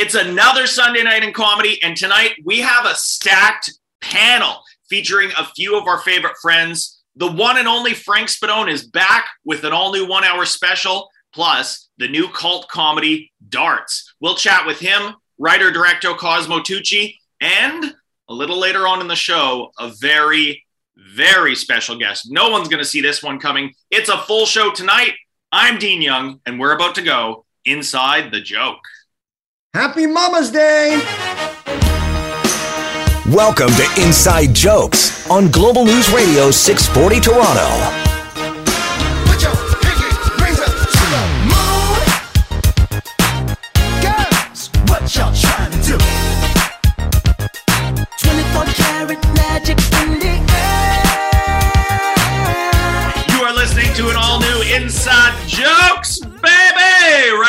It's another Sunday night in comedy, and tonight we have a stacked panel featuring a few of our favorite friends. The one and only Frank Spadone is back with an all new one hour special, plus the new cult comedy Darts. We'll chat with him, writer director Cosimo Tucci, and a little later on in the show, a very, very special guest. No one's going to see this one coming. It's a full show tonight. I'm Dean Young, and we're about to go inside the joke. Happy Mama's Day! Welcome to Inside Jokes on Global News Radio 640 Toronto.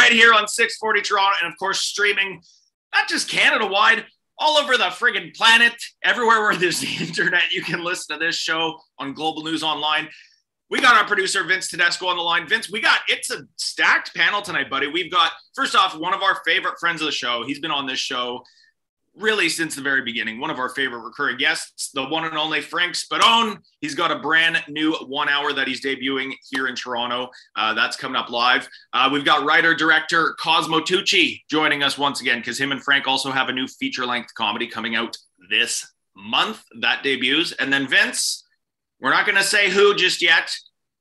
Right here on 640 Toronto, and of course, streaming not just Canada wide, all over the friggin' planet. Everywhere where there's the internet, you can listen to this show on Global News Online. We got our producer Vince Tedesco on the line. Vince, we got it's a stacked panel tonight, buddy. We've got first off one of our favorite friends of the show. He's been on this show really since the very beginning. One of our favorite recurring guests, the one and only Frank Spadone. He's got a brand new one hour that he's debuting here in Toronto. Uh, that's coming up live. Uh, we've got writer director Cosimo Tucci joining us once again because him and Frank also have a new feature length comedy coming out this month that debuts. And then Vince, we're not going to say who just yet,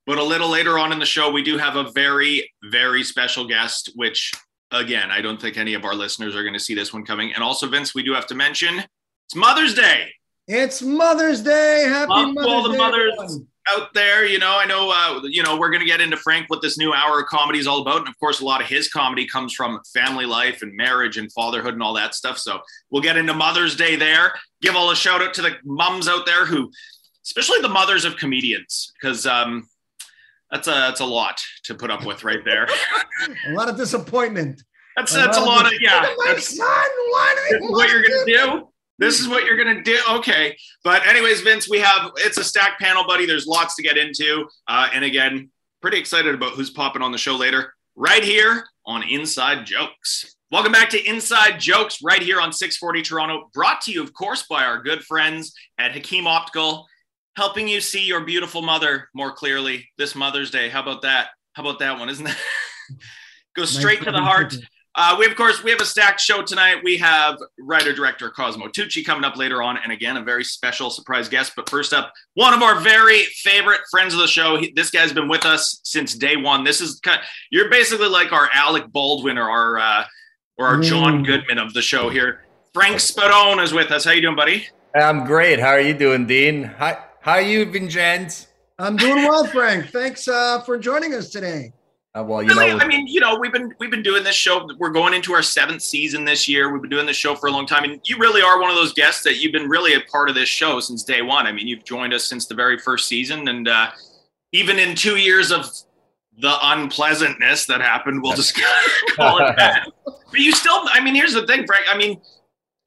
but a little later on in the show, we do have a very, very special guest, which again, I don't think any of our listeners are going to see this one coming. And also, Vince, we do have to mention it's Mother's Day. It's Mother's Day. Happy Love to Mother's all the Day, mothers everyone. out there. You know, I know, uh, you know, we're going to get into Frank what this new hour of comedy is all about. And of course, a lot of his comedy comes from family life and marriage and fatherhood and all that stuff. So we'll get into Mother's Day there. Give all a shout out to the mums out there who, especially the mothers of comedians, because um, that's a that's a lot to put up with right there. A lot of disappointment. That's that's a lot of yeah. My That's, son. Why this did is what you're gonna do. This is what you're gonna do. Okay, but anyways, Vince, we have it's a stacked panel, buddy. There's lots to get into, uh, and again, pretty excited about who's popping on the show later, right here on Inside Jokes. Welcome back to Inside Jokes, right here on 640 Toronto. Brought to you, of course, by our good friends at Hakim Optical, helping you see your beautiful mother more clearly this Mother's Day. How about that? How about that one? Isn't that goes Nice straight to the heart? Uh, we of course we have a stacked show tonight. We have writer director Cosimo Tucci coming up later on, and again a very special surprise guest. But first up, one of our very favorite friends of the show. He, this guy's been with us since day one. This is kind. You're basically like our Alec Baldwin or our uh, or our John Mm. Goodman of the show here. Frank Spadone is with us. How you doing, buddy? I'm great. How are you doing, Dean? How how you been, gents? I'm doing well, Frank. Thanks uh, for joining us today. Uh, well, you Really, know, I mean, you know, we've been we've been doing this show. We're going into our seventh season this year. We've been doing this show for a long time, and you really are one of those guests that you've been really a part of this show since day one. I mean, you've joined us since the very first season, and uh, even in two years of the unpleasantness that happened, we'll just call it that. But you still, I mean, here's the thing, Frank. I mean,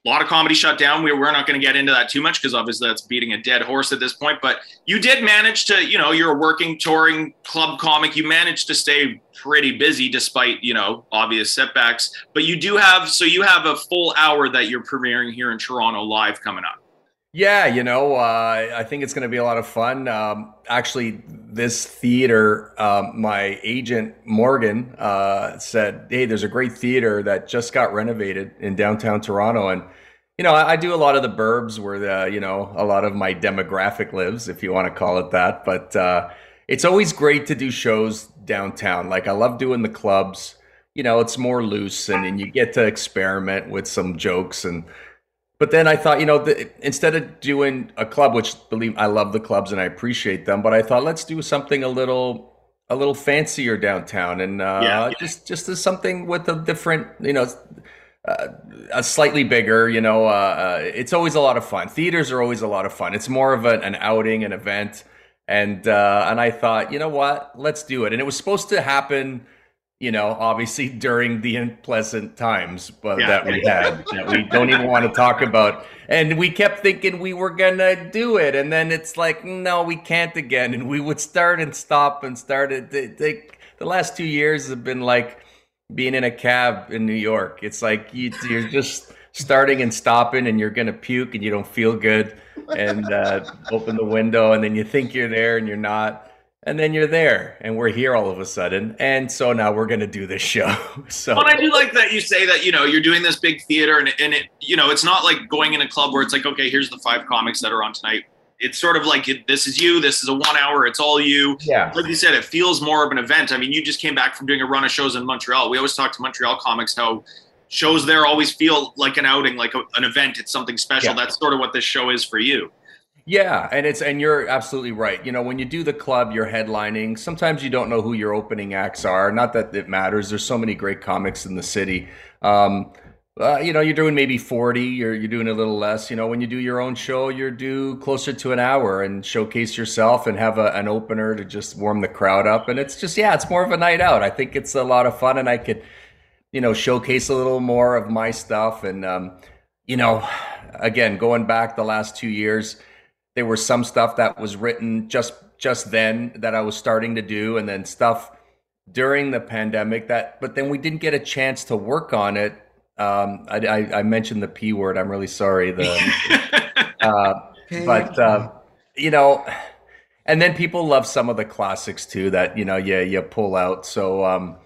a lot of comedy shut down. We, we're not going to get into that too much because obviously that's beating a dead horse at this point. But you did manage to, you know, you're a working, touring club comic. You managed to stay pretty busy despite, you know, obvious setbacks. But you do have, so you have a full hour that you're premiering here in Toronto live coming up. Yeah, you know, uh, I think it's going to be a lot of fun. Um, actually, this theater, um, my agent Morgan uh, said, "Hey, there's a great theater that just got renovated in downtown Toronto," and you know, I, I do a lot of the burbs where the you know a lot of my demographic lives, if you want to call it that. But uh, it's always great to do shows downtown. Like I love doing the clubs. You know, it's more loose, and, and you get to experiment with some jokes and. But then I thought, you know, the, instead of doing a club, which believe I love the clubs and I appreciate them, but I thought let's do something a little a little fancier downtown and uh, Yeah, yeah. just just as something with a different, you know, uh, a slightly bigger, you know, uh, uh, it's always a lot of fun. Theaters are always a lot of fun. It's more of an, an outing, an event, and uh, and I thought, you know what, let's do it. And it was supposed to happen, you know, obviously during the unpleasant times but, Yeah. that we had that we don't even want to talk about. And we kept thinking we were gonna do it, and then it's like, no, we can't again. And we would start and stop and start it. They, the last two years have been like being in a cab in New York. It's like you, you're just starting and stopping, and you're gonna puke, and you don't feel good, and uh, open the window, and then you think you're there, and you're not. And then you're there, and we're here all of a sudden, and so now we're gonna do this show. So But I do like that you say that you know you're doing this big theater, and and it you know it's not like going in a club where it's like okay, here's the five comics that are on tonight. It's sort of like this is you, this is a one hour, it's all you. yeah, Like you said, it feels more of an event. I mean, you just came back from doing a run of shows in Montreal. We always talk to Montreal comics how shows there always feel like an outing, like a, an event. It's something special. Yeah. That's sort of what this show is for you. Yeah, and it's and you're absolutely right. You know, when you do the club, you're headlining. Sometimes you don't know who your opening acts are. Not that it matters. There's so many great comics in the city. Um, uh, you know, you're doing maybe 40. You're you're doing a little less. You know, when you do your own show, you're do closer to an hour and showcase yourself and have a, an opener to just warm the crowd up. And it's just yeah, it's more of a night out. I think it's a lot of fun, and I could you know showcase a little more of my stuff. And um, you know, again, going back the last two years there was some stuff that was written just just then that I was starting to do, and then stuff during the pandemic that, but then we didn't get a chance to work on it. Um, I, I, I mentioned the p word. I'm really sorry. The uh, but uh, you know, and then people love some of the classics too that you know you you pull out. So um,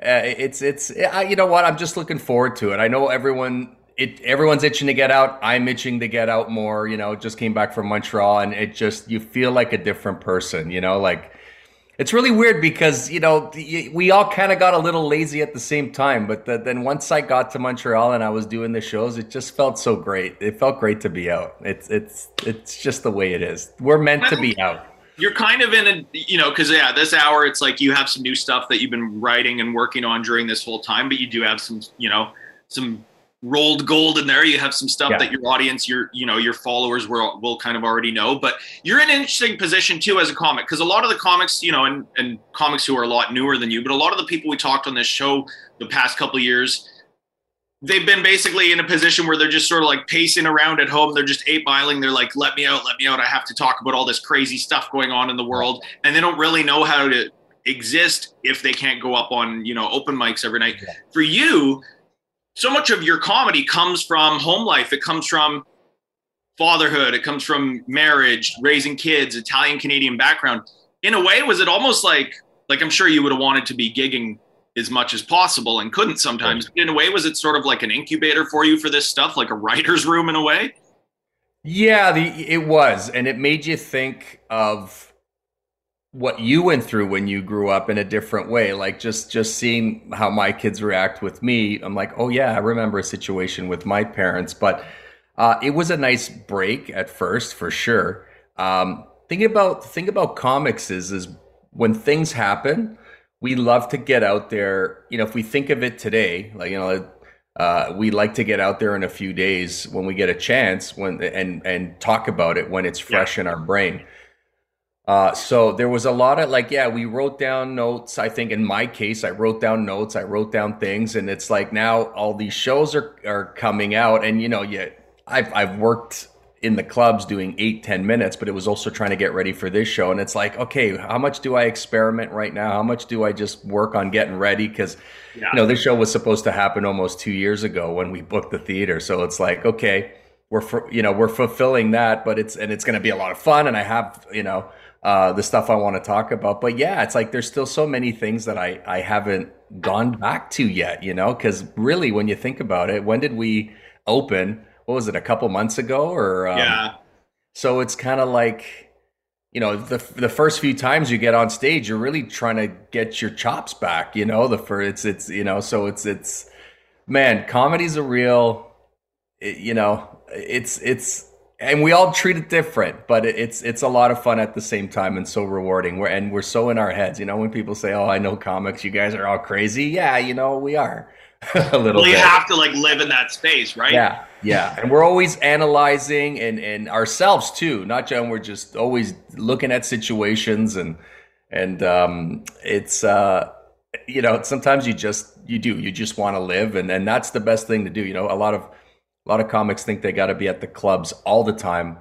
uh, it's it's I, you know what I'm just looking forward to it. I know everyone it everyone's itching to get out. I'm itching to get out more. You know, just came back from Montreal, and it just you feel like a different person. You know, like it's really weird because you know we all kind of got a little lazy at the same time. But the, then once I got to Montreal and I was doing the shows, it just felt so great. It felt great to be out. It's it's it's just the way it is. We're meant to be out. You're kind of in a, you know, because yeah, this hour it's like you have some new stuff that you've been writing and working on during this whole time, but you do have some, you know, some rolled gold in there. You have some stuff Yeah. that your audience, your, you know, your followers will will kind of already know. But you're in an interesting position too as a comic because a lot of the comics, you know, and and comics who are a lot newer than you, but a lot of the people we talked on this show the past couple of years they've been basically in a position where they're just sort of like pacing around at home. They're just eight miling. They're like, let me out, let me out. I have to talk about all this crazy stuff going on in the world. And they don't really know how to exist if they can't go up on, you know, open mics every night. Yeah. For you, so much of your comedy comes from home life. It comes from fatherhood. It comes from marriage, raising kids, Italian Canadian background. In a way, was it almost like, like I'm sure you would have wanted to be gigging as much as possible and couldn't sometimes. But in a way, was it sort of like an incubator for you for this stuff, like a writer's room in a way? Yeah, the it was, and it made you think of what you went through when you grew up in a different way. Like just just seeing how my kids react with me, I'm like, oh yeah, I remember a situation with my parents. But uh, it was a nice break at first, for sure. Um, think about think about comics is is when things happen, we love to get out there. You know, if we think of it today, like you know, uh, we like to get out there in a few days when we get a chance when and and talk about it when it's fresh in our brain. Uh, so there was a lot of like, yeah, we wrote down notes. I think in my case, I wrote down notes. I wrote down things, and it's like now all these shows are are coming out, and you know, yeah, I've I've worked in the clubs doing eight ten minutes, but it was also trying to get ready for this show, and it's like, okay, how much do I experiment right now? How much do I just work on getting ready? Because Yeah. you know, this show was supposed to happen almost two years ago when we booked the theater. So it's like, okay, we're you know we're fulfilling that, but it's and it's going to be a lot of fun, and I have you know uh, the stuff I want to talk about. But yeah, it's like there's still so many things that I I haven't gone back to yet, you know, because really when you think about it, when did we open? What was it? A couple months ago, or um, yeah. so it's kind of like, you know, the the first few times you get on stage, you're really trying to get your chops back. You know, the first it's it's you know, so it's it's man, comedy's a real, it, you know, it's it's and we all treat it different, but it's it's a lot of fun at the same time and so rewarding. We're and we're so in our heads. You know, when people say, "Oh, I know comics, you guys are all crazy," yeah, you know, we are a little Well, you bit. have to like live in that space, right? Yeah, yeah, and we're always analyzing and and ourselves too. Not just we're just always looking at situations and and um, it's uh, you know sometimes you just you do you just want to live and and that's the best thing to do. You know, a lot of a lot of comics think they got to be at the clubs all the time,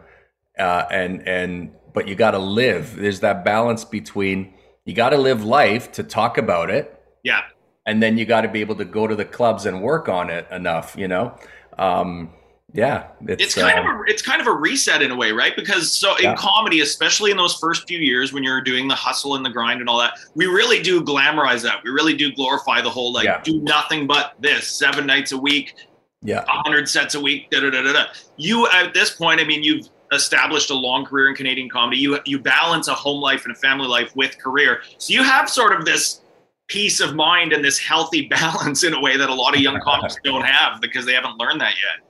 uh, and and but you got to live. There's that balance between you got to live life to talk about it, Yeah. and then you got to be able to go to the clubs and work on it enough. You know, um, yeah, it's kind uh, of a, it's kind of a reset in a way, right? Because so in Yeah. comedy, especially in those first few years when you're doing the hustle and the grind and all that, we really do glamorize that. We really do glorify the whole like Yeah. do nothing but this seven nights a week, yeah. hundred sets a week. Da, da, da, da, da. You at this point, I mean, you've established a long career in Canadian comedy. You you balance a home life and a family life with career, so you have sort of this peace of mind and this healthy balance in a way that a lot of young comics don't have because they haven't learned that yet.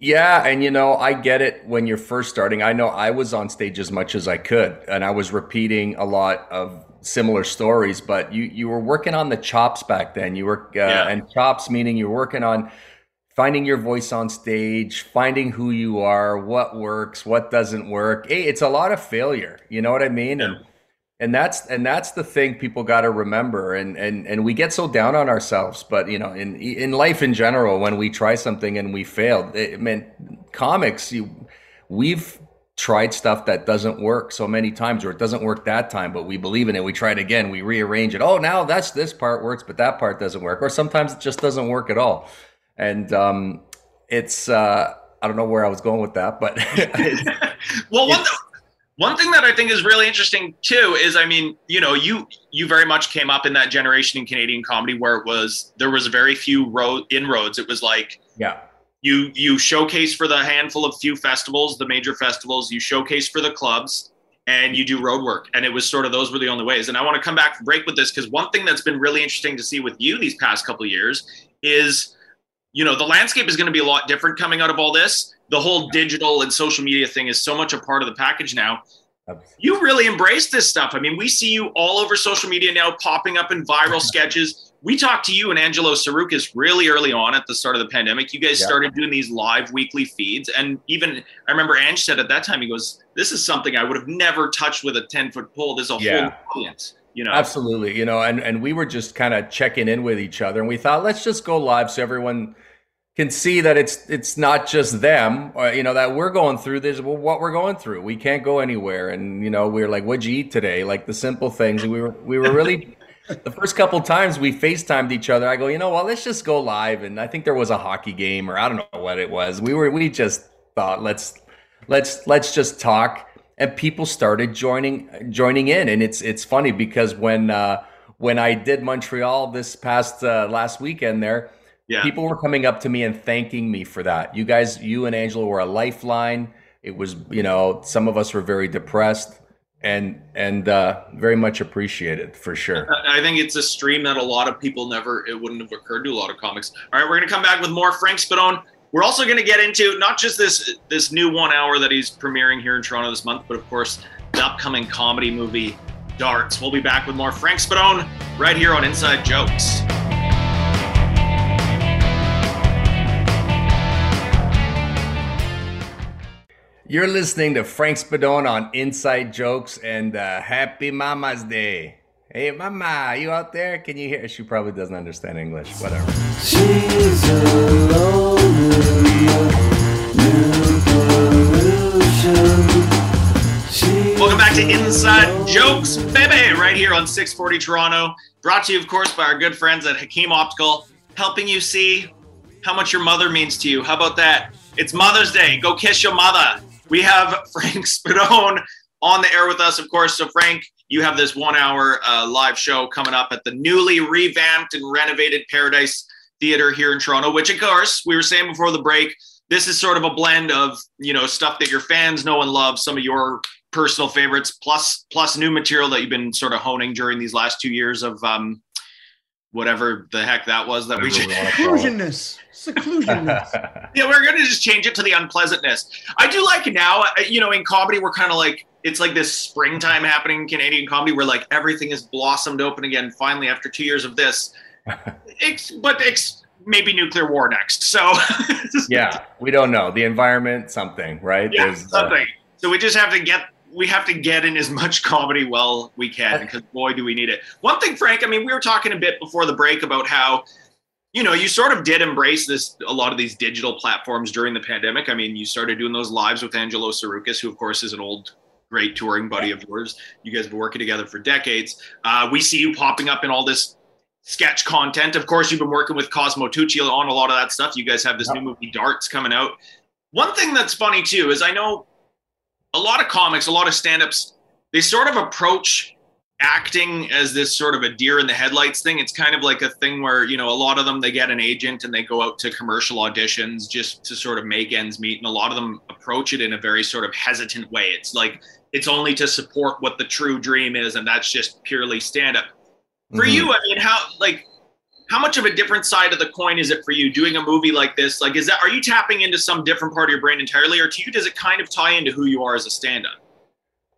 Yeah, and you know, I get it when you're first starting. I know I was on stage as much as I could, and I was repeating a lot of similar stories. But you you were working on the chops back then. You were uh, Yeah. and chops meaning you're working on finding your voice on stage, finding who you are, what works, what doesn't work. Hey, it's a lot of failure. You know what I mean? And and that's and that's the thing people got to remember and and and we get so down on ourselves but you know in in life in general when we try something and we fail eh, i mean comics you we've tried stuff that doesn't work so many times or it doesn't work that time but we believe in it we try it again we rearrange it oh now that's this part works but that part doesn't work or sometimes it just doesn't work at all and um it's uh i don't know where i was going with that but well, one, one thing that I think is really interesting too is, I mean, you know, you you very much came up in that generation in Canadian comedy where it was there was very few road inroads. It was like yeah you you showcase for the handful of few festivals, the major festivals. You showcase for the clubs, and you do road work. And it was sort of those were the only ways. And I want to come back break with this because one thing that's been really interesting to see with you these past couple of years is, you know, the landscape is going to be a lot different coming out of all this. The whole digital and social media thing is so much a part of the package now. You really embrace this stuff. I mean, we see you all over social media now, popping up in viral sketches. We talked to you and Angelo Tsarouchas really early on at the start of the pandemic. You guys Yeah. started doing these live weekly feeds, and even I remember Ange said at that time, he goes, "This is something I would have never touched with a ten foot pole. There's a Yeah. whole audience." You know, Absolutely, you know, and and we were just kind of checking in with each other, and we thought let's just go live so everyone can see that it's it's not just them, or you know, that we're going through this. Well, what we're going through, we can't go anywhere, and you know, we are like, "What'd you eat today?" Like the simple things. We were we were really the first couple times we FaceTimed each other. I go, you know, well, let's just go live, and I think there was a hockey game, or I don't know what it was. We were we just thought let's let's let's just talk and people started joining joining in and it's it's funny because when uh when i did montreal this past uh, last weekend there yeah. people were coming up to me and thanking me for that you guys you and angela were a lifeline it was you know some of us were very depressed and and uh very much appreciated for sure I think it's a stream that a lot of people never, it wouldn't have occurred to a lot of comics. All right, we're going to come back with more Frank Spadone. We're also going to get into not just this this new one hour that he's premiering here in Toronto this month, but of course the upcoming comedy movie Darts. We'll be back with more Frank Spadone right here on Inside Jokes. You're listening to frank spadone on inside jokes and uh happy mama's day hey mama you out there can you hear she probably doesn't understand english whatever She's alone in new pollution. She's Welcome back to Inside Jokes, baby, right here on 640 Toronto. Brought to you, of course, by our good friends at Hakim Optical, helping you see how much your mother means to you. How about that? It's Mother's Day. Go kiss your mother. We have Frank Spadone on the air with us, of course. So, Frank, you have this one hour uh, live show coming up at the newly revamped and renovated Paradise Theater here in Toronto, which, of course, we were saying before the break, this is sort of a blend of, you know, stuff that your fans know and love, some of your personal favorites, plus plus new material that you've been sort of honing during these last two years of um, whatever the heck that was that we Whatever we wanna call it. Seclusionness. Seclusionness. yeah, we're gonna just change it to the unpleasantness. I do like now, uh, you know, in comedy, we're kind of like it's like this springtime happening in Canadian comedy where like everything has blossomed open again finally after two years of this. Ex- but ex- maybe nuclear war next. So yeah we don't know the environment something right yeah, There's, uh, something. So we just have to get we have to get in as much comedy well we can because boy do we need it. One thing, Frank, I mean, we were talking a bit before the break about how you know you sort of did embrace this a lot of these digital platforms during the pandemic. I mean, you started doing those lives with Angelo Tsarouchas, who of course is an old great touring buddy of yours. You guys have been working together for decades. Uh, we see you popping up in all this sketch content. Of course, you've been working with Cosimo Tucci on a lot of that stuff. You guys have this new movie Darts coming out. One thing that's funny too is I know a lot of comics, a lot of stand-ups, they sort of approach acting as this sort of a deer in the headlights thing. It's kind of like a thing where, you know, a lot of them they get an agent and they go out to commercial auditions just to sort of make ends meet. And a lot of them approach it in a very sort of hesitant way. It's like it's only to support what the true dream is, and that's just purely stand-up. For Mhm. you, I mean, how like how much of a different side of the coin is it for you doing a movie like this? Like, is that are you tapping into some different part of your brain entirely, or to you does it kind of tie into who you are as a stand-up?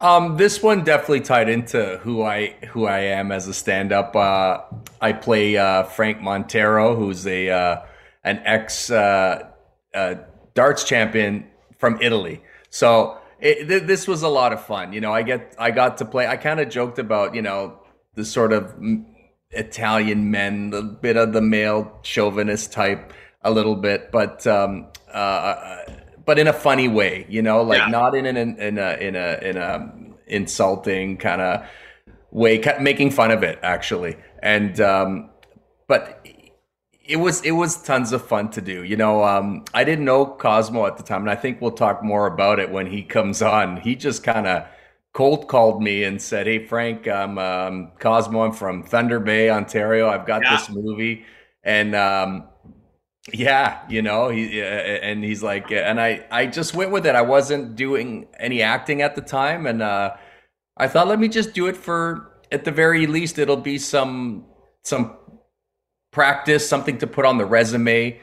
Um, this one definitely tied into who I who I am as a stand-up. Uh, I play uh, Frank Montero, who's a uh, an ex uh, uh, darts champion from Italy. So it, th- this was a lot of fun. You know, I get I got to play. I kind of joked about you know the sort of Italian men, a bit of the male chauvinist type, a little bit, but um, uh, but in a funny way. You know, like Yeah. not in an in a in a in a insulting kind of way, making fun of it actually. And um, but it was it was tons of fun to do. You know, um, I didn't know Cosimo at the time, and I think we'll talk more about it when he comes on. He just kind of cold called me and said, "Hey Frank, I'm um, Cosimo. I'm from Thunder Bay, Ontario. I've got Yeah. this movie, and um, yeah, you know, he uh, and he's like, and I I just went with it. I wasn't doing any acting at the time, and uh, I thought, let me just do it for at the very least, it'll be some some practice, something to put on the resume.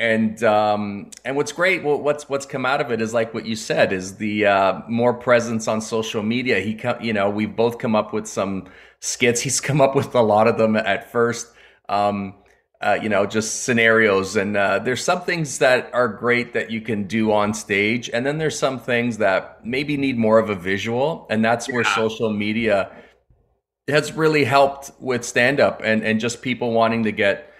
And um, and what's great, well, what's what's come out of it is like what you said, is the uh, more presence on social media. He, co- you know, we've both come up with some skits. He's come up with a lot of them at first. Um, uh, you know, just scenarios. And uh, there's some things that are great that you can do on stage, and then there's some things that maybe need more of a visual, and that's where social media has really helped with stand up and and just people wanting to get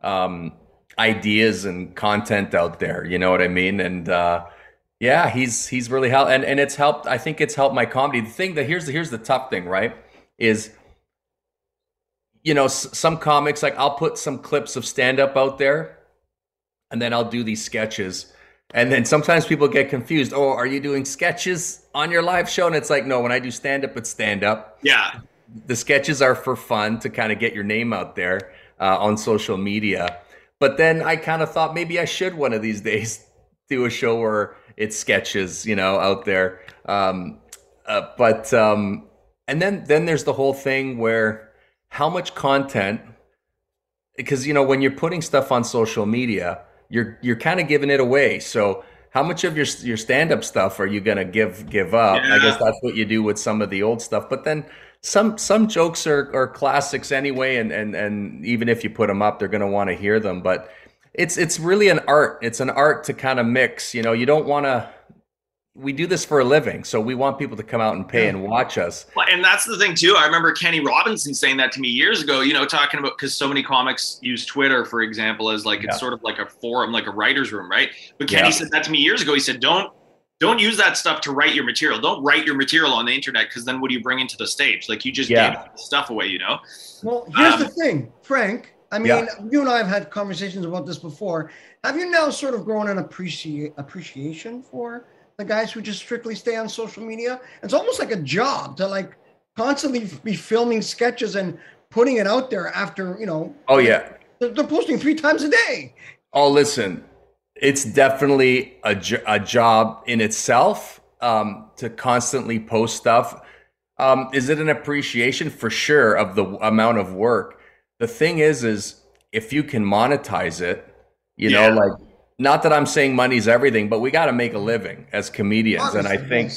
um, ideas and content out there. You know what I mean? And uh, yeah, he's he's really helped, and and it's helped. I think it's helped my comedy. The thing that here's the here's the tough thing, right? Is you know s- some comics like I'll put some clips of stand up out there, and then I'll do these sketches. And then sometimes people get confused. Oh, are you doing sketches on your live show? And it's like, no, when I do stand up, it's stand up Yeah, the sketches are for fun to kind of get your name out there uh, on social media. But then I kind of thought maybe I should one of these days do a show where it's sketches, you know, out there. Um, uh, but um, and then then there's the whole thing where how much content because you know when you're putting stuff on social media, you're you're kind of giving it away. So how much of your your stand up stuff are you gonna give give up? I guess that's what you do with some of the old stuff. But then some some jokes are, are classics anyway, and and and even if you put them up, they're gonna want to hear them. But it's it's really an art. It's an art to kind of mix. You know, you don't want to. We do this for a living, so we want people to come out and pay and watch us. Well, and that's the thing too. I remember Kenny Robinson saying that to me years ago. You know, talking about because so many comics use Twitter, for example, as like it's sort of like a forum, like a writer's room, right? But Kenny Yeah. said that to me years ago. He said, "Don't don't use that stuff to write your material. Don't write your material on the internet because then what do you bring into the stage? Like you just Yeah. gave stuff away, you know? Well, here's Um, the thing, Frank. I mean, Yeah. you and I have had conversations about this before. Have you now sort of grown an appreciate appreciation for the guys who just strictly stay on social media? It's almost like a job to like constantly be filming sketches and putting it out there after you know Oh yeah, they're, they're posting three times a day. Oh, listen, it's definitely a, a job in itself um, to constantly post stuff. Um, is it an appreciation for sure of the amount of work? The thing is, is if you can monetize it, you Yeah. know, like not that I'm saying money's everything, but we got to make a living as comedians, and I think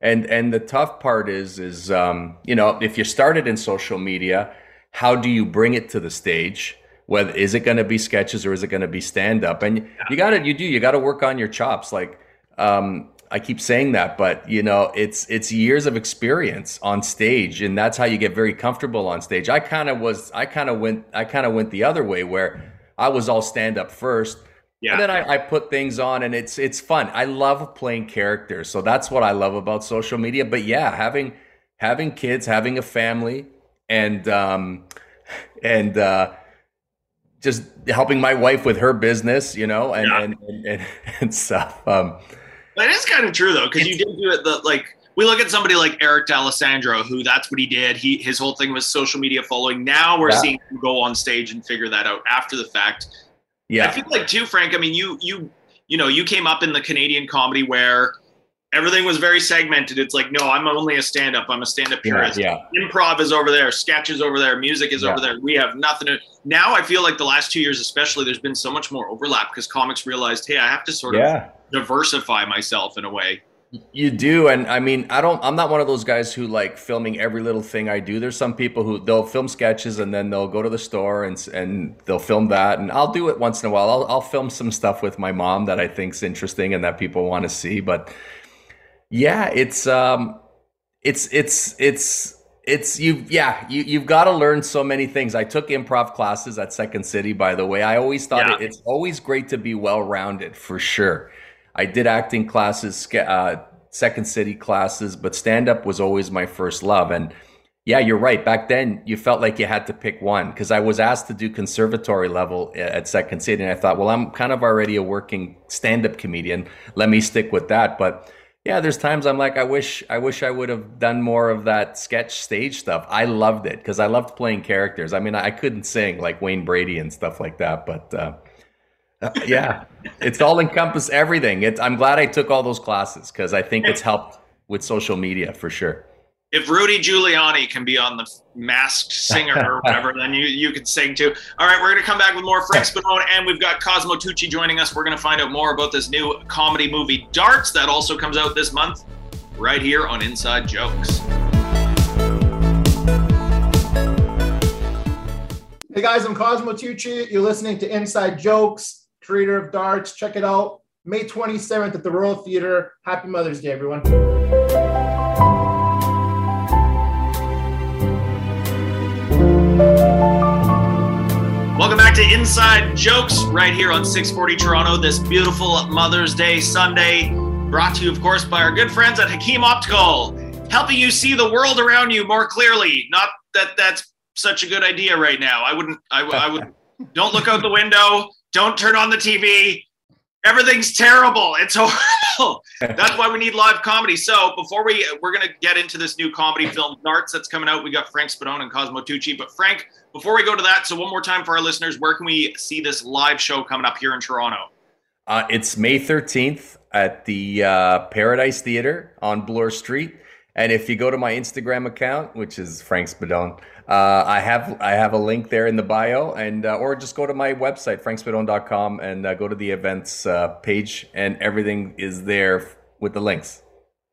and and the tough part is is um, you know if you started in social media how do you bring it to the stage whether is it going to be sketches or is it going to be stand up and you got to you do you got to work on your chops like um, i keep saying that but you know it's it's years of experience on stage and that's how you get very comfortable on stage i kind of was i kind of went i kind of went the other way where i was all stand up first Yeah. and then I, I put things on and it's it's fun. I love playing characters. So that's what I love about social media. But yeah, having having kids, having a family and um and uh just helping my wife with her business, you know, and Yeah. and, and, and, and stuff. Um, That is kind of true though, because you did do it. The like we look at somebody like Eric D'Alessandro, who that's what he did. He his whole thing was social media following. Now we're Yeah. seeing him go on stage and figure that out after the fact. Yeah, I feel like too, Frank. I mean, you you you know you came up in the Canadian comedy where everything was very segmented. It's like, no, I'm only a stand-up. I'm a stand-up purist. yeah. Improv is over there, sketch is over there, music is Yeah. over there. We have nothing to. Now I feel like the last two years, especially, there's been so much more overlap because comics realized, hey, I have to sort of diversify myself in a way. You do, and I mean, I don't. I'm not one of those guys who like filming every little thing I do. There's some people who they'll film sketches and then they'll go to the store and and they'll film that, and I'll do it once in a while. I'll I'll film some stuff with my mom that I think's interesting and that people want to see. But yeah, it's um, it's it's it's it's you yeah you you've got to learn so many things. I took improv classes at Second City, by the way. I always thought Yeah. it, it's always great to be well rounded for sure. I did acting classes, uh, Second City classes, but stand up was always my first love. And yeah, you're right. Back then, you felt like you had to pick one because I was asked to do conservatory level at Second City, and I thought, well, I'm kind of already a working stand up comedian. Let me stick with that. But yeah, there's times I'm like, I wish, I wish I would have done more of that sketch stage stuff. I loved it because I loved playing characters. I mean, I couldn't sing like Wayne Brady and stuff like that, but. Uh, uh, yeah, it's all encompass everything. It's, I'm glad I took all those classes because I think it's helped with social media for sure. If Rudy Giuliani can be on the Masked Singer or whatever, then you you could sing too. All right, we're gonna come back with more Frank Spadone, and we've got Cosimo Tucci joining us. We're gonna find out more about this new comedy movie Darts that also comes out this month, right here on Inside Jokes. Hey guys, I'm Cosimo Tucci. You're listening to Inside Jokes, creator of Darts. Check it out. May 27th at the Royal Theater. Happy Mother's Day, everyone. To Inside Jokes, right here on 640 Toronto, this beautiful Mother's Day Sunday. Brought to you, of course, by our good friends at Hakim Optical, helping you see the world around you more clearly. Not that that's such a good idea right now. I wouldn't, I, I would, don't look out the window, don't turn on the TV. Everything's terrible. It's horrible. That's why we need live comedy. So before we, we're to get into this new comedy film, Darts, that's coming out. We got Frank Spadone and Cosimo Tucci. But Frank, before we go to that, so one more time for our listeners, where can we see this live show coming up here in Toronto? Uh, it's May 13th at the uh, Paradise Theater on Bloor Street. And if you go to my Instagram account, which is Frank Spadone, uh, I have I have a link there in the bio, and uh, or just go to my website frankspadone.com and uh, go to the events uh, page, and everything is there with the links.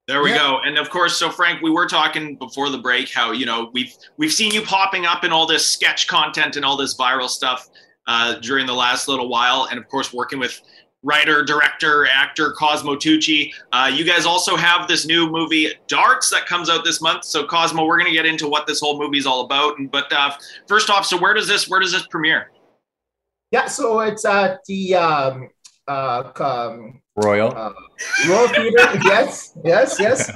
There we Yeah. go. And of course, so Frank, we were talking before the break how you know we've we've seen you popping up in all this sketch content and all this viral stuff uh, during the last little while, and of course, working with writer, director, actor Cosimo Tucci. Uh, you guys also have this new movie Darts that comes out this month. So Cosimo, we're going to get into what this whole movie is all about. And but uh, first off, so where does this where does this premiere? Yeah, so it's at the um, uh, um, Royal. uh, Royal Theater. yes, yes, yes.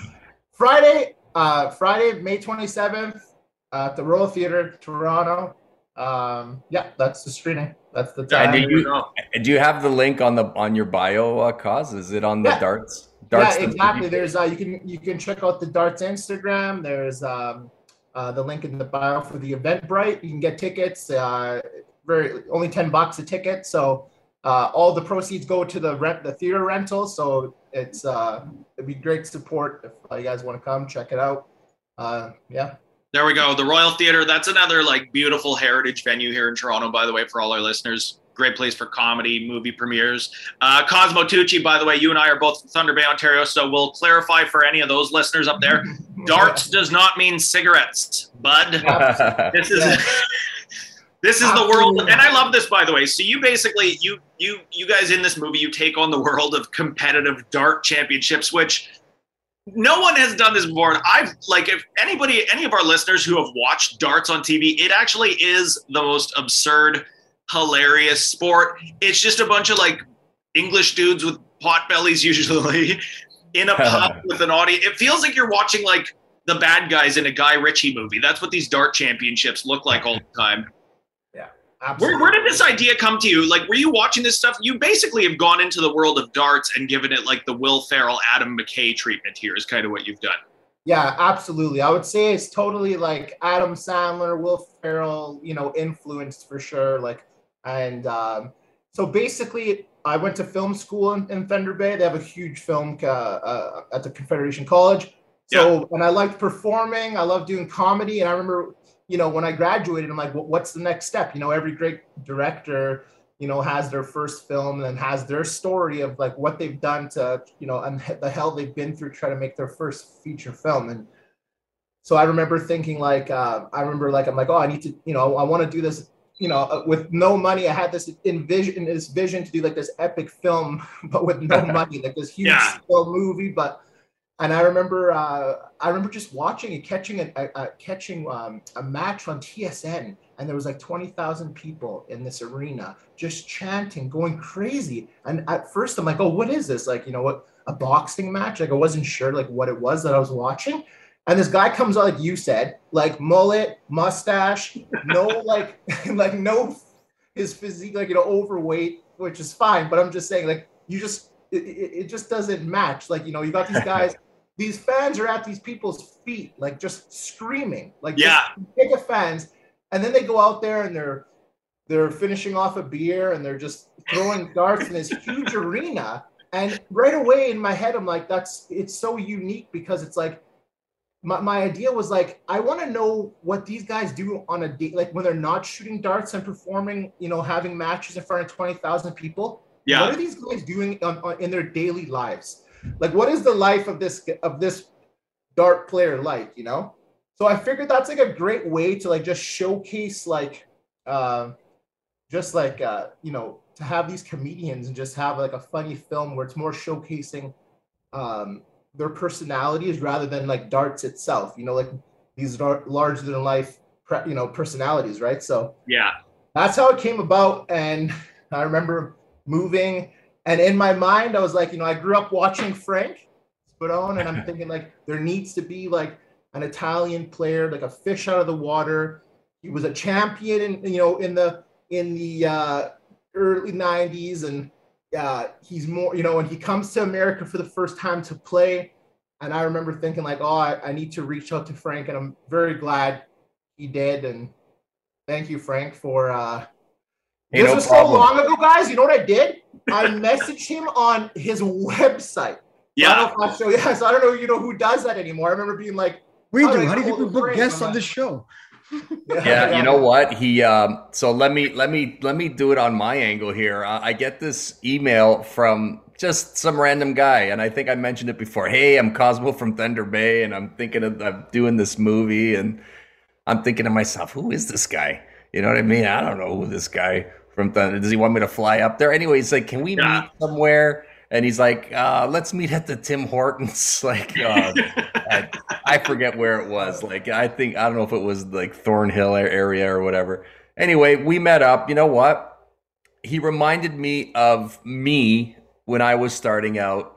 Friday, uh, Friday, May 27th at the Royal Theater, Toronto. Um, yeah, that's the screening. That's the And time. do you do you have the link on the on your bio, uh, cause? Is it on the Yeah. darts? Darts. yeah, exactly. There's uh, you can you can check out the Darts Instagram. There's um, uh, the link in the bio for the Eventbrite. You can get tickets. Uh, very only ten bucks a ticket. So uh, all the proceeds go to the rent the theater rental. So it's uh, it'd be great support if uh, you guys want to come check it out. Uh, yeah. There we go. The Royal Theater. That's another like beautiful heritage venue here in Toronto, by the way, for all our listeners. Great place for comedy, movie premieres. Uh, Cosimo Tucci, by the way, you and I are both from Thunder Bay, Ontario, so we'll clarify for any of those listeners up there. Darts does not mean cigarettes, bud. This is this is the world, and I love this, by the way. So you basically you you you guys in this movie you take on the world of competitive dart championships, which no one has done this before. And I've like if anybody, any of our listeners who have watched darts on TV, it actually is the most absurd, hilarious sport. It's just a bunch of like English dudes with pot bellies, usually in a pub with an audience. It feels like you're watching like the bad guys in a Guy Ritchie movie. That's what these dart championships look like all the time. Where, absolutely. where did this idea come to you? Like, were you watching this stuff? You basically have gone into the world of darts and given it like the Will Ferrell, Adam McKay treatment here, is kind of what you've done. Yeah, absolutely. I would say it's totally like Adam Sandler, Will Ferrell, you know, influenced for sure. Like, and um, so basically, I went to film school in, in Thunder Bay. They have a huge film uh, uh, at the Confederation College. So, and I liked performing. I loved doing comedy. And I remember, you know, when I graduated, I'm like, "What- what's the next step? You know, every great director, you know, has their first film and has their story of like what they've done to, you know, and the hell they've been through trying to make their first feature film. And so I remember thinking like, uh, I remember like, I'm like, oh, I need to, you know, I want to do this, you know, uh, with no money. I had this envision, this vision to do like this epic film, but with no money, like this huge Yeah. movie. But and I remember, uh, I remember just watching and catching a, a, a catching um, a match on TSN, and there was like twenty thousand people in this arena just chanting, going crazy. And at first, I'm like, oh, what is this? Like, you know, what a boxing match? Like, I wasn't sure like what it was that I was watching. And this guy comes out, like you said, like mullet, mustache, no like, like no, his physique, like you know, overweight, which is fine. But I'm just saying, like, you just, it, it, it just doesn't match. Like, you know, you got these guys these fans are at these people's feet, like just screaming, like Yeah. big fans, and then they go out there and they're they're finishing off a beer and they're just throwing darts in this huge arena. And right away in my head, I'm like, that's it's so unique because it's like my, my idea was like, I want to know what these guys do on a day, like when they're not shooting darts and performing, you know, having matches in front of 20,000 people. Yeah. What are these guys doing on, on, in their daily lives? Like, what is the life of this of this dart player like? You know. So I figured that's like a great way to like just showcase like, um, just like uh, you know, to have these comedians and just have like a funny film where it's more showcasing um, their personalities rather than like darts itself. You know, like these are larger than life, pre- you know, personalities, right? So Yeah. that's how it came about. And I remember moving, and in my mind, I was like, you know, I grew up watching Frank Spadone, and I'm thinking like there needs to be like an Italian player, like a fish out of the water. He was a champion, in, you know, in the in the uh, early '90s, and uh, he's more, you know, when he comes to America for the first time to play. And I remember thinking like, oh, I, I need to reach out to Frank, and I'm very glad he did. And thank you, Frank, for uh, Hey, this no was problem. so long ago, guys. You know what I did? I messaged him on his website. I Yeah. don't know if I show, yeah, so I don't know, you know, who does that anymore. I remember being like, We do. do How do you get think we hold of book Frank guests on on this show? yeah, you know what? He um so let me let me let me do it on my angle here. Uh, I get this email from just some random guy and I think I mentioned it before. Hey, I'm Cosimo from Thunder Bay and I'm thinking of, of doing this movie and I'm thinking to myself, who is this guy? You know what I mean? I don't know who this guy from Thunder. Does he want me to fly up there? Anyway, he's like, "Can we Yeah. meet somewhere?" And he's like, uh, "Let's meet at the Tim Hortons." like, uh, I, I forget where it was. Like, I think I don't know if it was like Thornhill area or whatever. Anyway, we met up. You know what? He reminded me of me when I was starting out,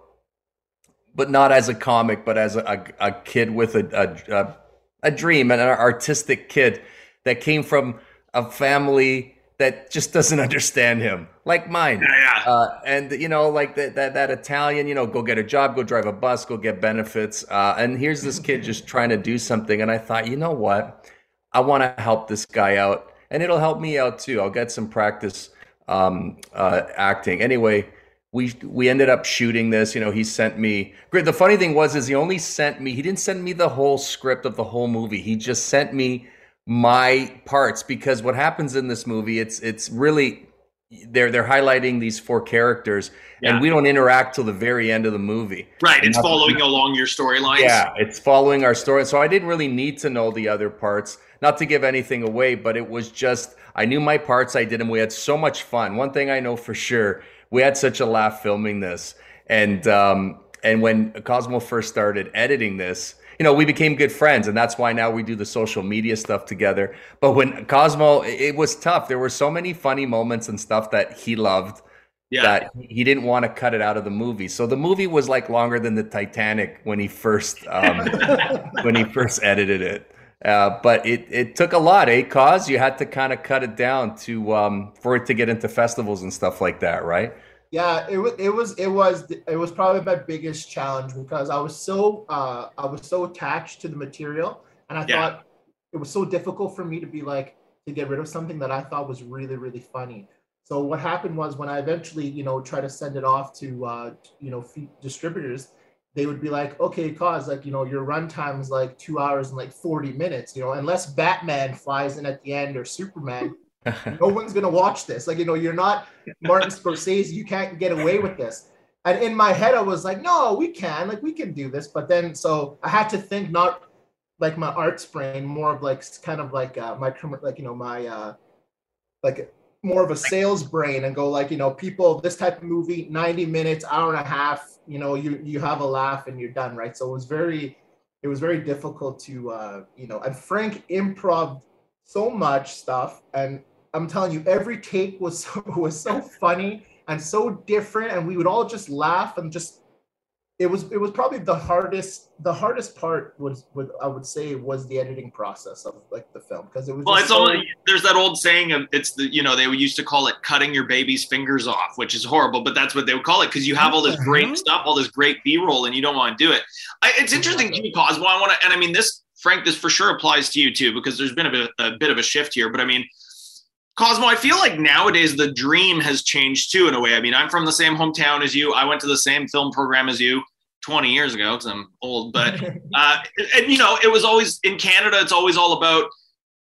but not as a comic, but as a, a, a kid with a, a, a a dream and an artistic kid that came from a family that just doesn't understand him, like mine. Yeah, yeah. Uh, and you know, like that, that that Italian, you know, go get a job, go drive a bus, go get benefits. Uh, and here's this kid just trying to do something. And I thought, you know what? I want to help this guy out, and it'll help me out too. I'll get some practice um, uh, acting. Anyway, we we ended up shooting this. You know, he sent me. Great. The funny thing was, is he only sent me. He didn't send me the whole script of the whole movie. He just sent me my parts because what happens in this movie, it's it's really they're they're highlighting these four characters, Yeah. and we don't interact till the very end of the movie. Right. It's following along your storyline Yeah, it's following our story. So I didn't really need to know the other parts, not to give anything away, but it was just I knew my parts, I did them. We had so much fun. One thing I know for sure, we had such a laugh filming this. And um and when Cosimo first started editing this, you know, we became good friends, and that's why now we do the social media stuff together. But when Cosimo, it was tough. There were so many funny moments and stuff that he loved Yeah. that he didn't want to cut it out of the movie. So the movie was like longer than the Titanic when he first um, when he first edited it. Uh, but it, it took a lot, eh? Cause you had to kind of cut it down to um, for it to get into festivals and stuff like that, right? Yeah, it was it was it was it was probably my biggest challenge because I was so uh I was so attached to the material and I Yeah. thought it was so difficult for me to be like to get rid of something that I thought was really really funny. So what happened was when I eventually, you know, try to send it off to uh you know distributors, they would be like, "Okay, cause like, you know, your runtime is like 2 hours and like 40 minutes, you know, unless Batman flies in at the end or Superman, no one's gonna watch this. Like, you know, you're not Martin Scorsese. You can't get away with this. And in my head, I was like, no, we can. Like, we can do this. But then, so I had to think not like my arts brain, more of like kind of like uh, my like you know my uh, like more of a sales brain, and go like you know people this type of movie, ninety minutes, hour and a half. You know, you you have a laugh and you're done, right? So it was very it was very difficult to uh, you know. And Frank improv so much stuff and I'm telling you, every take was so, was so funny and so different, and we would all just laugh and just. It was it was probably the hardest the hardest part was what I would say was the editing process of like the film because it was Well, it's so- only there's that old saying of it's the you know they used to call it cutting your baby's fingers off, which is horrible, but that's what they would call it because you have all this great stuff, all this great B-roll, and you don't want to do it. I, it's interesting to me, Cosimo. I want to, and I mean this, Frank. This for sure applies to you too because there's been a bit a bit of a shift here. But I mean, Cosimo, I feel like nowadays the dream has changed too in a way. I mean, I'm from the same hometown as you. I went to the same film program as you 20 years ago because I'm old, but uh, and you know, it was always in Canada. It's always all about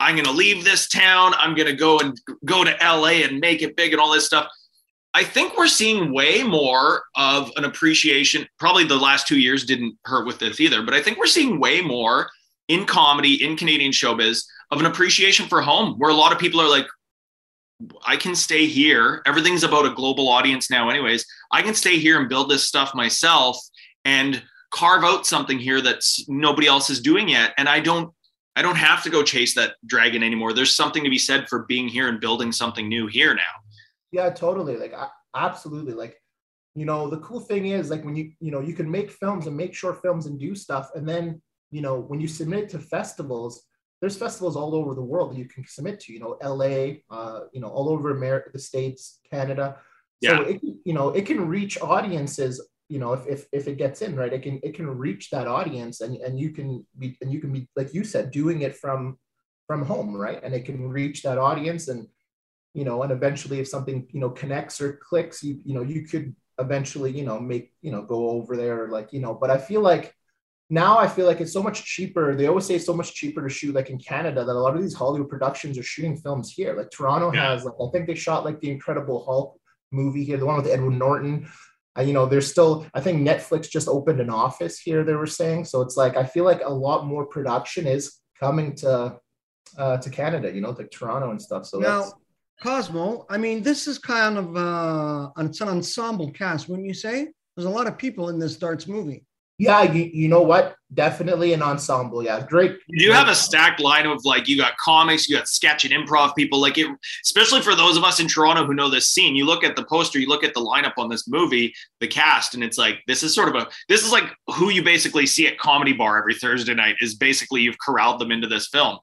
I'm going to leave this town. I'm going to go and go to LA and make it big and all this stuff. I think we're seeing way more of an appreciation. Probably the last two years didn't hurt with this either, but I think we're seeing way more in comedy in Canadian showbiz of an appreciation for home, where a lot of people are like, I can stay here. Everything's about a global audience now, anyways. I can stay here and build this stuff myself and carve out something here that's nobody else is doing yet. And I don't I don't have to go chase that dragon anymore. There's something to be said for being here and building something new here now. Yeah, totally. Like, I, absolutely. Like, you know, the cool thing is like when you, you know, you can make films and make short films and do stuff. And then, you know, when you submit to festivals, there's festivals all over the world that you can submit to, you know, LA, uh, you know, all over America, the States, Canada. So Yeah. it, you know, it can reach audiences, you know, if, if, if it gets in, right, it can, it can reach that audience and, and you can be, and you can be, like you said, doing it from, from home, right. And it can reach that audience and, you know, and eventually if something, you know, connects or clicks, you, you know, you could eventually, you know, make, you know, go over there, like, you know, but I feel like now I feel like it's so much cheaper. They always say it's so much cheaper to shoot like in Canada that a lot of these Hollywood productions are shooting films here. Like Toronto Yeah. has, like, I think they shot like the Incredible Hulk movie here, the one with Edward Norton. Uh, you know, there's still, I think Netflix just opened an office here, they were saying. So it's like, I feel like a lot more production is coming to, uh, to Canada, you know, like Toronto and stuff. So Now, that's, Cosimo, I mean, this is kind of uh, it's an ensemble cast, wouldn't you say? There's a lot of people in this darts movie. Yeah, you, you know what? Definitely an ensemble. Yeah. Great. You have a stacked line of like you got comics, you got sketch and improv people. Like it, especially for those of us in Toronto who know this scene. You look at the poster, you look at the lineup on this movie, the cast, and it's like this is sort of a this is like who you basically see at comedy bar every Thursday night. Is basically you've corralled them into this film.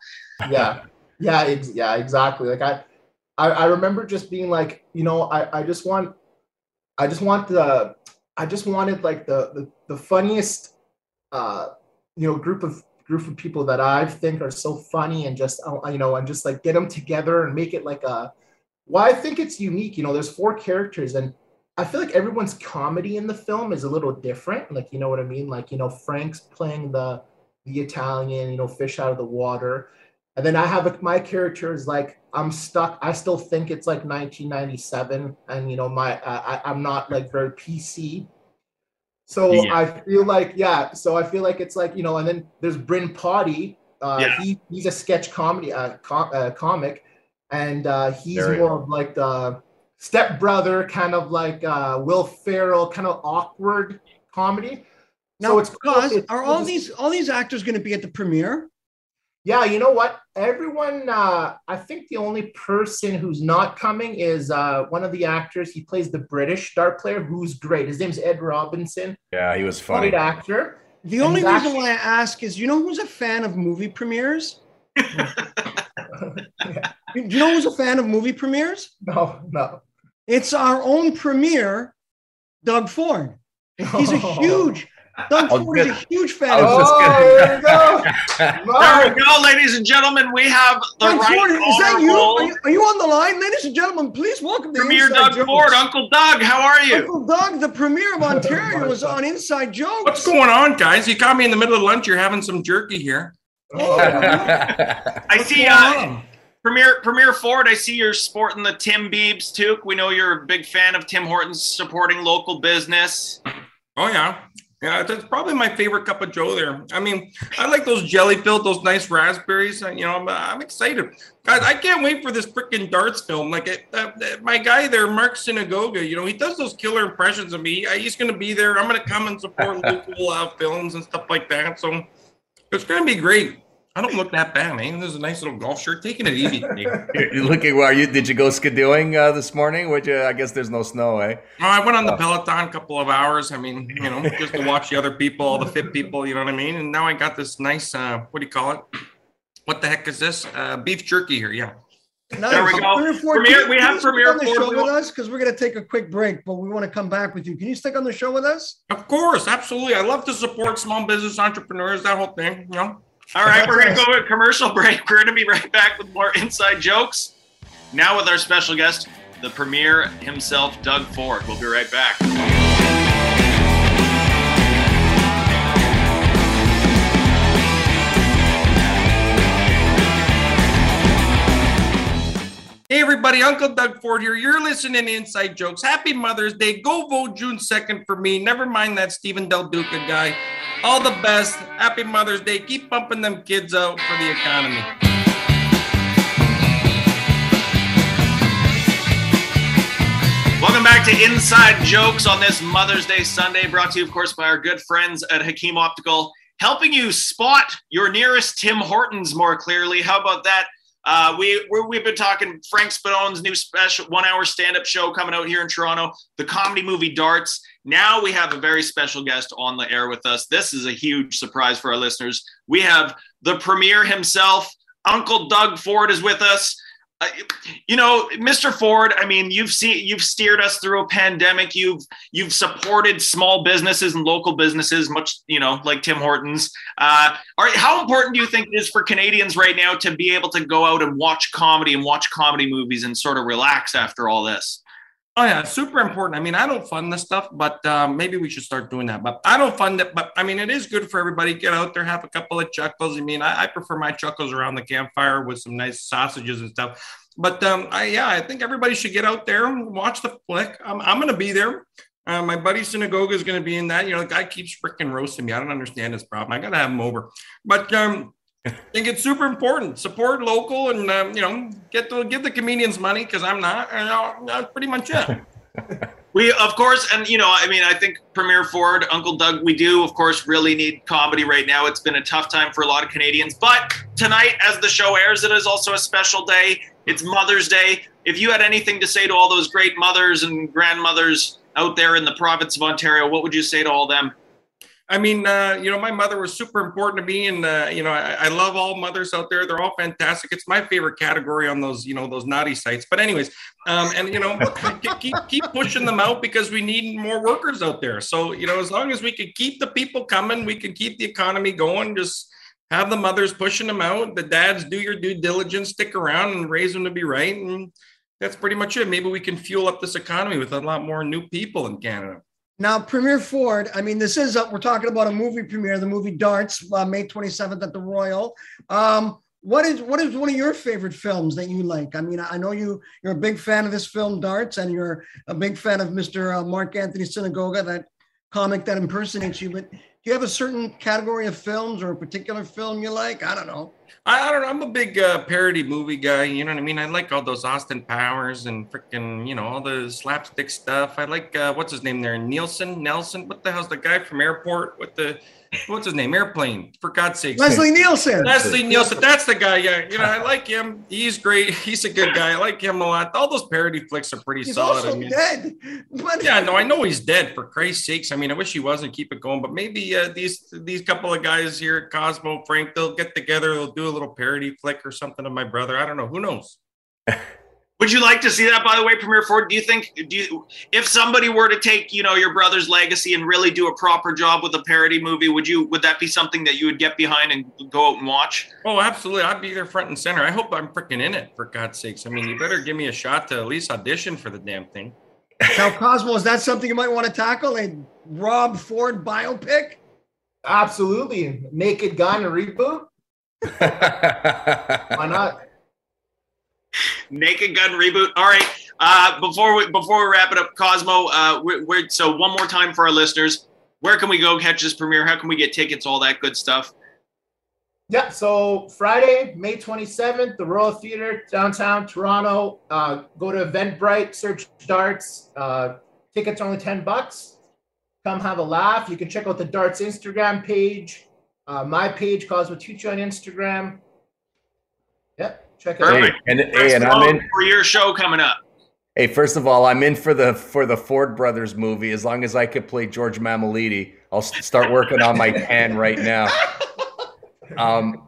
yeah yeah ex- yeah exactly like I, I i remember just being like you know i i just want i just want the i just wanted like the the, the funniest uh you know group of group of people that i think are so funny and just uh, you know and just like get them together and make it like a well i think it's unique you know there's four characters and I feel like everyone's comedy in the film is a little different. Like, you know what I mean? Like, you know, Frank's playing the the Italian, you know, fish out of the water. And then I have a, my character is like I'm stuck. I still think it's like 1997, and you know my I, I- I'm not like very PC. So Yeah. I feel like yeah. So I feel like it's like you know, and then there's Bryn Potty. Uh, Yeah. he, he's a sketch comedy uh, com- uh, comic, and uh, he's Very- more of like the stepbrother, kind of like uh, Will Ferrell, kind of awkward comedy. Now, so it's. Cos, It's are all to these all these actors going to be at the premiere? Yeah, you know what? Everyone, uh, I think the only person who's not coming is uh, one of the actors. He plays the British dart player, who's great. His name's Ed Robinson. Yeah, he was funny. Great actor. The And only reason actually- why I ask is, you know, who's a fan of movie premieres? Do you know who's a fan of movie premieres? No, no. It's our own premier, Doug Ford. He's a huge Doug Ford is a huge fan. Of Oh, there you go. There we go, ladies and gentlemen. We have the Doug right Ford, is that you? Are, you? are you on the line, ladies and gentlemen? Please welcome the Premier Inside Doug Jokes. Ford. Uncle Doug, how are you? Uncle Doug, the premier of Ontario, was on Inside Jokes. What's going on, guys? You caught me in the middle of lunch. You're having some jerky here. Oh, I see going uh. Premier Premier Ford. I see you're sporting the Tim Beebs toque. We know you're a big fan of Tim Hortons supporting local business. Oh yeah, yeah. That's probably my favorite cup of Joe. There. I mean, I like those jelly filled, those nice raspberries. You know, I'm, I'm excited, guys. I can't wait for this freaking darts film. Like it, uh, uh, my guy there, Marc Sinagoga. You know, he does those killer impressions of me. Uh, He's going to be there. I'm going to come and support local uh, films and stuff like that. So it's going to be great. I don't look that bad, man. There's a nice little golf shirt. Taking it easy. You're looking. Well, are you? Did you go skidooing uh, this morning? Would you? I guess there's no snow, eh? Oh, I went on the Peloton a couple of hours. I mean, you know, just to watch the other people, all the fit people, you know what I mean? And now I got this nice, uh, what do you call it? What the heck is this? Uh, beef jerky here. Yeah. Nice. There we go. Premier Ford, Premier- can we can have you Premier on the Ford. show with us because we're going to take a quick break, but we want to come back with you. Can you stick on the show with us? Of course. Absolutely. I love to support small business entrepreneurs, that whole thing, you know? All right, we're going to go to a commercial break. We're going to be right back with more inside jokes. Now with our special guest, the premier himself, Doug Ford. We'll be right back. Hey, everybody. Uncle Doug Ford here. You're listening to Inside Jokes. Happy Mother's Day. Go vote June 2nd for me. Never mind that Steven Del Duca guy. All the best. Happy Mother's Day. Keep pumping them kids out for the economy. Welcome back to Inside Jokes on this Mother's Day Sunday, brought to you, of course, by our good friends at Hakim Optical, helping you spot your nearest Tim Hortons more clearly. How about that? Uh, we we we've been talking Frank Spadone's new special one-hour stand-up show coming out here in Toronto, the comedy movie Darts. Now we have a very special guest on the air with us. This is a huge surprise for our listeners. We have the premier himself, Uncle Doug Ford, is with us. Uh, you know, Mr. Ford. I mean, you've seen, you've steered us through a pandemic. You've you've supported small businesses and local businesses, much you know, like Tim Hortons. Uh, right, how important do you think it is for Canadians right now to be able to go out and watch comedy and watch comedy movies and sort of relax after all this? Oh yeah, super important. I mean, I don't fund this stuff, but um, maybe we should start doing that. But I don't fund it. But I mean, it is good for everybody. Get out there, have a couple of chuckles. I mean, I, I prefer my chuckles around the campfire with some nice sausages and stuff. But um, I, yeah, I think everybody should get out there and watch the flick. I'm, I'm going to be there. Uh, my buddy Sinagoga is going to be in that. You know, the guy keeps freaking roasting me. I don't understand his problem. I got to have him over. But um, I think it's super important. Support local and um, you know get the give the comedians money because I'm not. And that's pretty much it. We, of course, and you know, I mean, I think Premier Ford, Uncle Doug, we do, of course, really need comedy right now. It's been a tough time for a lot of Canadians, but tonight, as the show airs, it is also a special day. It's Mother's Day. If you had anything to say to all those great mothers and grandmothers out there in the province of Ontario, what would you say to all them? I mean, uh, you know, my mother was super important to me, and uh, you know, I, I love all mothers out there. They're all fantastic. It's my favorite category on those, you know, those naughty sites. But anyways, um, and you know, keep keep pushing them out because we need more workers out there. So you know, as long as we can keep the people coming, we can keep the economy going. Just have the mothers pushing them out. The dads do your due diligence, stick around, and raise them to be right. And that's pretty much it. Maybe we can fuel up this economy with a lot more new people in Canada. Now, Premier Ford, I mean, this is, uh, we're talking about a movie premiere, the movie Darts, uh, May 27th at the Royal. Um, what is what is one of your favorite films that you like? I mean, I know you you're a big fan of this film Darts, and you're a big fan of Mr. Uh, Marc Anthony Sinagoga, that comic that impersonates you. But do you have a certain category of films or a particular film you like? I don't know. I, I don't know. I'm a big uh, parody movie guy. You know what I mean? I like all those Austin Powers and freaking, you know, all the slapstick stuff. I like uh, what's his name there, Nielsen, Nelson. What the hell's the guy from Airport with the what's his name? Airplane. For God's sake. Leslie Nielsen. Leslie Nielsen. That's the guy. Yeah, you know, I like him. He's great. He's a good guy. I like him a lot. All those parody flicks are pretty He's solid. also I mean, dead. But yeah, no, I know he's dead. For Christ's sakes, I mean, I wish he wasn't. Keep it going, but maybe uh, these these couple of guys here at Cosimo, Frank, they'll get together. They'll do a little parody flick or something of my brother. I don't know. Who knows? Would you like to see that, by the way, Premier Ford? Do you think, do you, if somebody were to take, you know, your brother's legacy and really do a proper job with a parody movie, would you, would that be something that you would get behind and go out and watch? Oh, absolutely. I'd be there front and center. I hope I'm freaking in it, for God's sakes. I mean, you better give me a shot to at least audition for the damn thing. Now, Cosimo, is that something you might want to tackle? A Rob Ford biopic? Absolutely. Naked Gun reboot. Why not? Naked Gun reboot. All right. Uh, before we before we wrap it up, Cosimo. Uh, we're, we're so one more time for our listeners. Where can we go catch this premiere? How can we get tickets? All that good stuff. Yeah, so Friday, May 27th, the Royal Theatre, downtown Toronto. Uh, go to Eventbrite, search darts. Uh, tickets are only 10 bucks. Come have a laugh. You can check out the Darts Instagram page, uh, my page, Cosimo Tucci on Instagram. Yep, check it out. Hey, and, hey, and I'm in. for your show coming up. Hey, first of all, I'm in for the for the Ford Brothers movie. As long as I could play George Mammoliti, I'll start working on my tan right now. Um,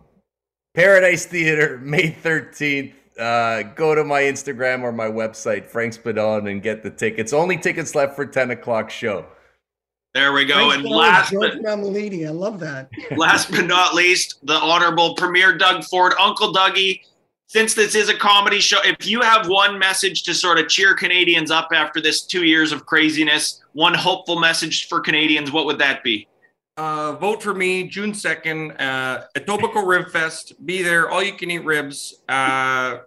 Paradise Theater, May 13th. Uh, go to my Instagram or my website, Frank Spadone, and get the tickets. Only tickets left for 10 o'clock show. There we go. Thanks and for last George but, Mammoliti. I love that. last but not least, the honorable Premier Doug Ford, Uncle Dougie. Since this is a comedy show, if you have one message to sort of cheer Canadians up after this two years of craziness, one hopeful message for Canadians, what would that be? Uh, vote for me June 2nd uh, at Tobico Rib Fest. Be there, all you can eat ribs. Uh,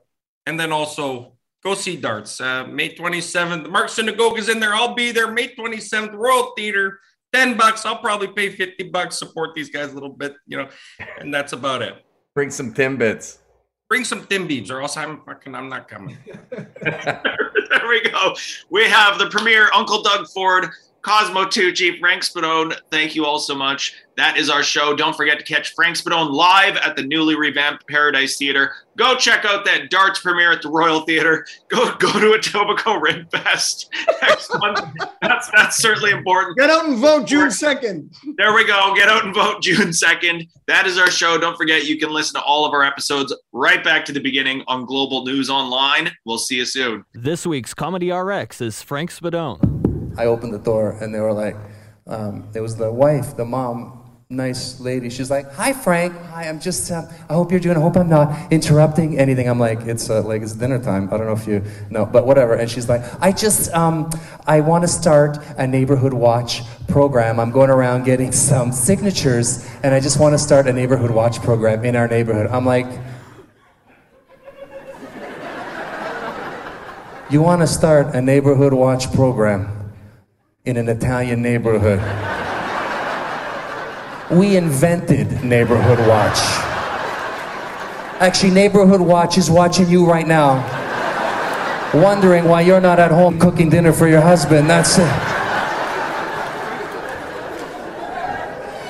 and then also go see darts. Uh, May 27th, Marc Sinagoga is in there. I'll be there May 27th, Royal Theater. 10 bucks. I'll probably pay 50 bucks, support these guys a little bit, you know, and that's about it. Bring some Timbits. Bring some thin beams, or else I'm fucking, I'm not coming. there we go. We have the premier Uncle Doug Ford, Cosimo Tucci, Frank Spadone. Thank you all so much. That is our show. Don't forget to catch Frank Spadone live at the newly revamped Paradise Theater. Go check out that darts premiere at the Royal Theater. Go go to a Tobico Rib Fest next month. That's that's certainly important. Get out and vote June 2nd. There we go. Get out and vote June 2nd. That is our show. Don't forget, you can listen to all of our episodes right back to the beginning on Global News Online. We'll see you soon. This week's Comedy RX is Frank Spadone. I opened the door and they were like, um, it was the wife, the mom, nice lady. She's like, "Hi, Frank. Hi. I'm just. Um, I hope you're doing. I hope I'm not interrupting anything." I'm like, "It's uh, like it's dinner time. I don't know if you know, but whatever." And she's like, "I just. Um, I want to start a neighborhood watch program. I'm going around getting some signatures, and I just want to start a neighborhood watch program in our neighborhood." I'm like. You want to start a neighborhood watch program in an Italian neighborhood. We invented Neighborhood Watch. Actually, Neighborhood Watch is watching you right now, wondering why you're not at home cooking dinner for your husband. That's it.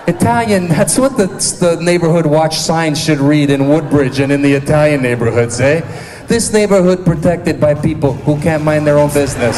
Italian, that's what the, the Neighborhood Watch sign should read in Woodbridge and in the Italian neighborhoods, eh? This neighborhood protected by people who can't mind their own business.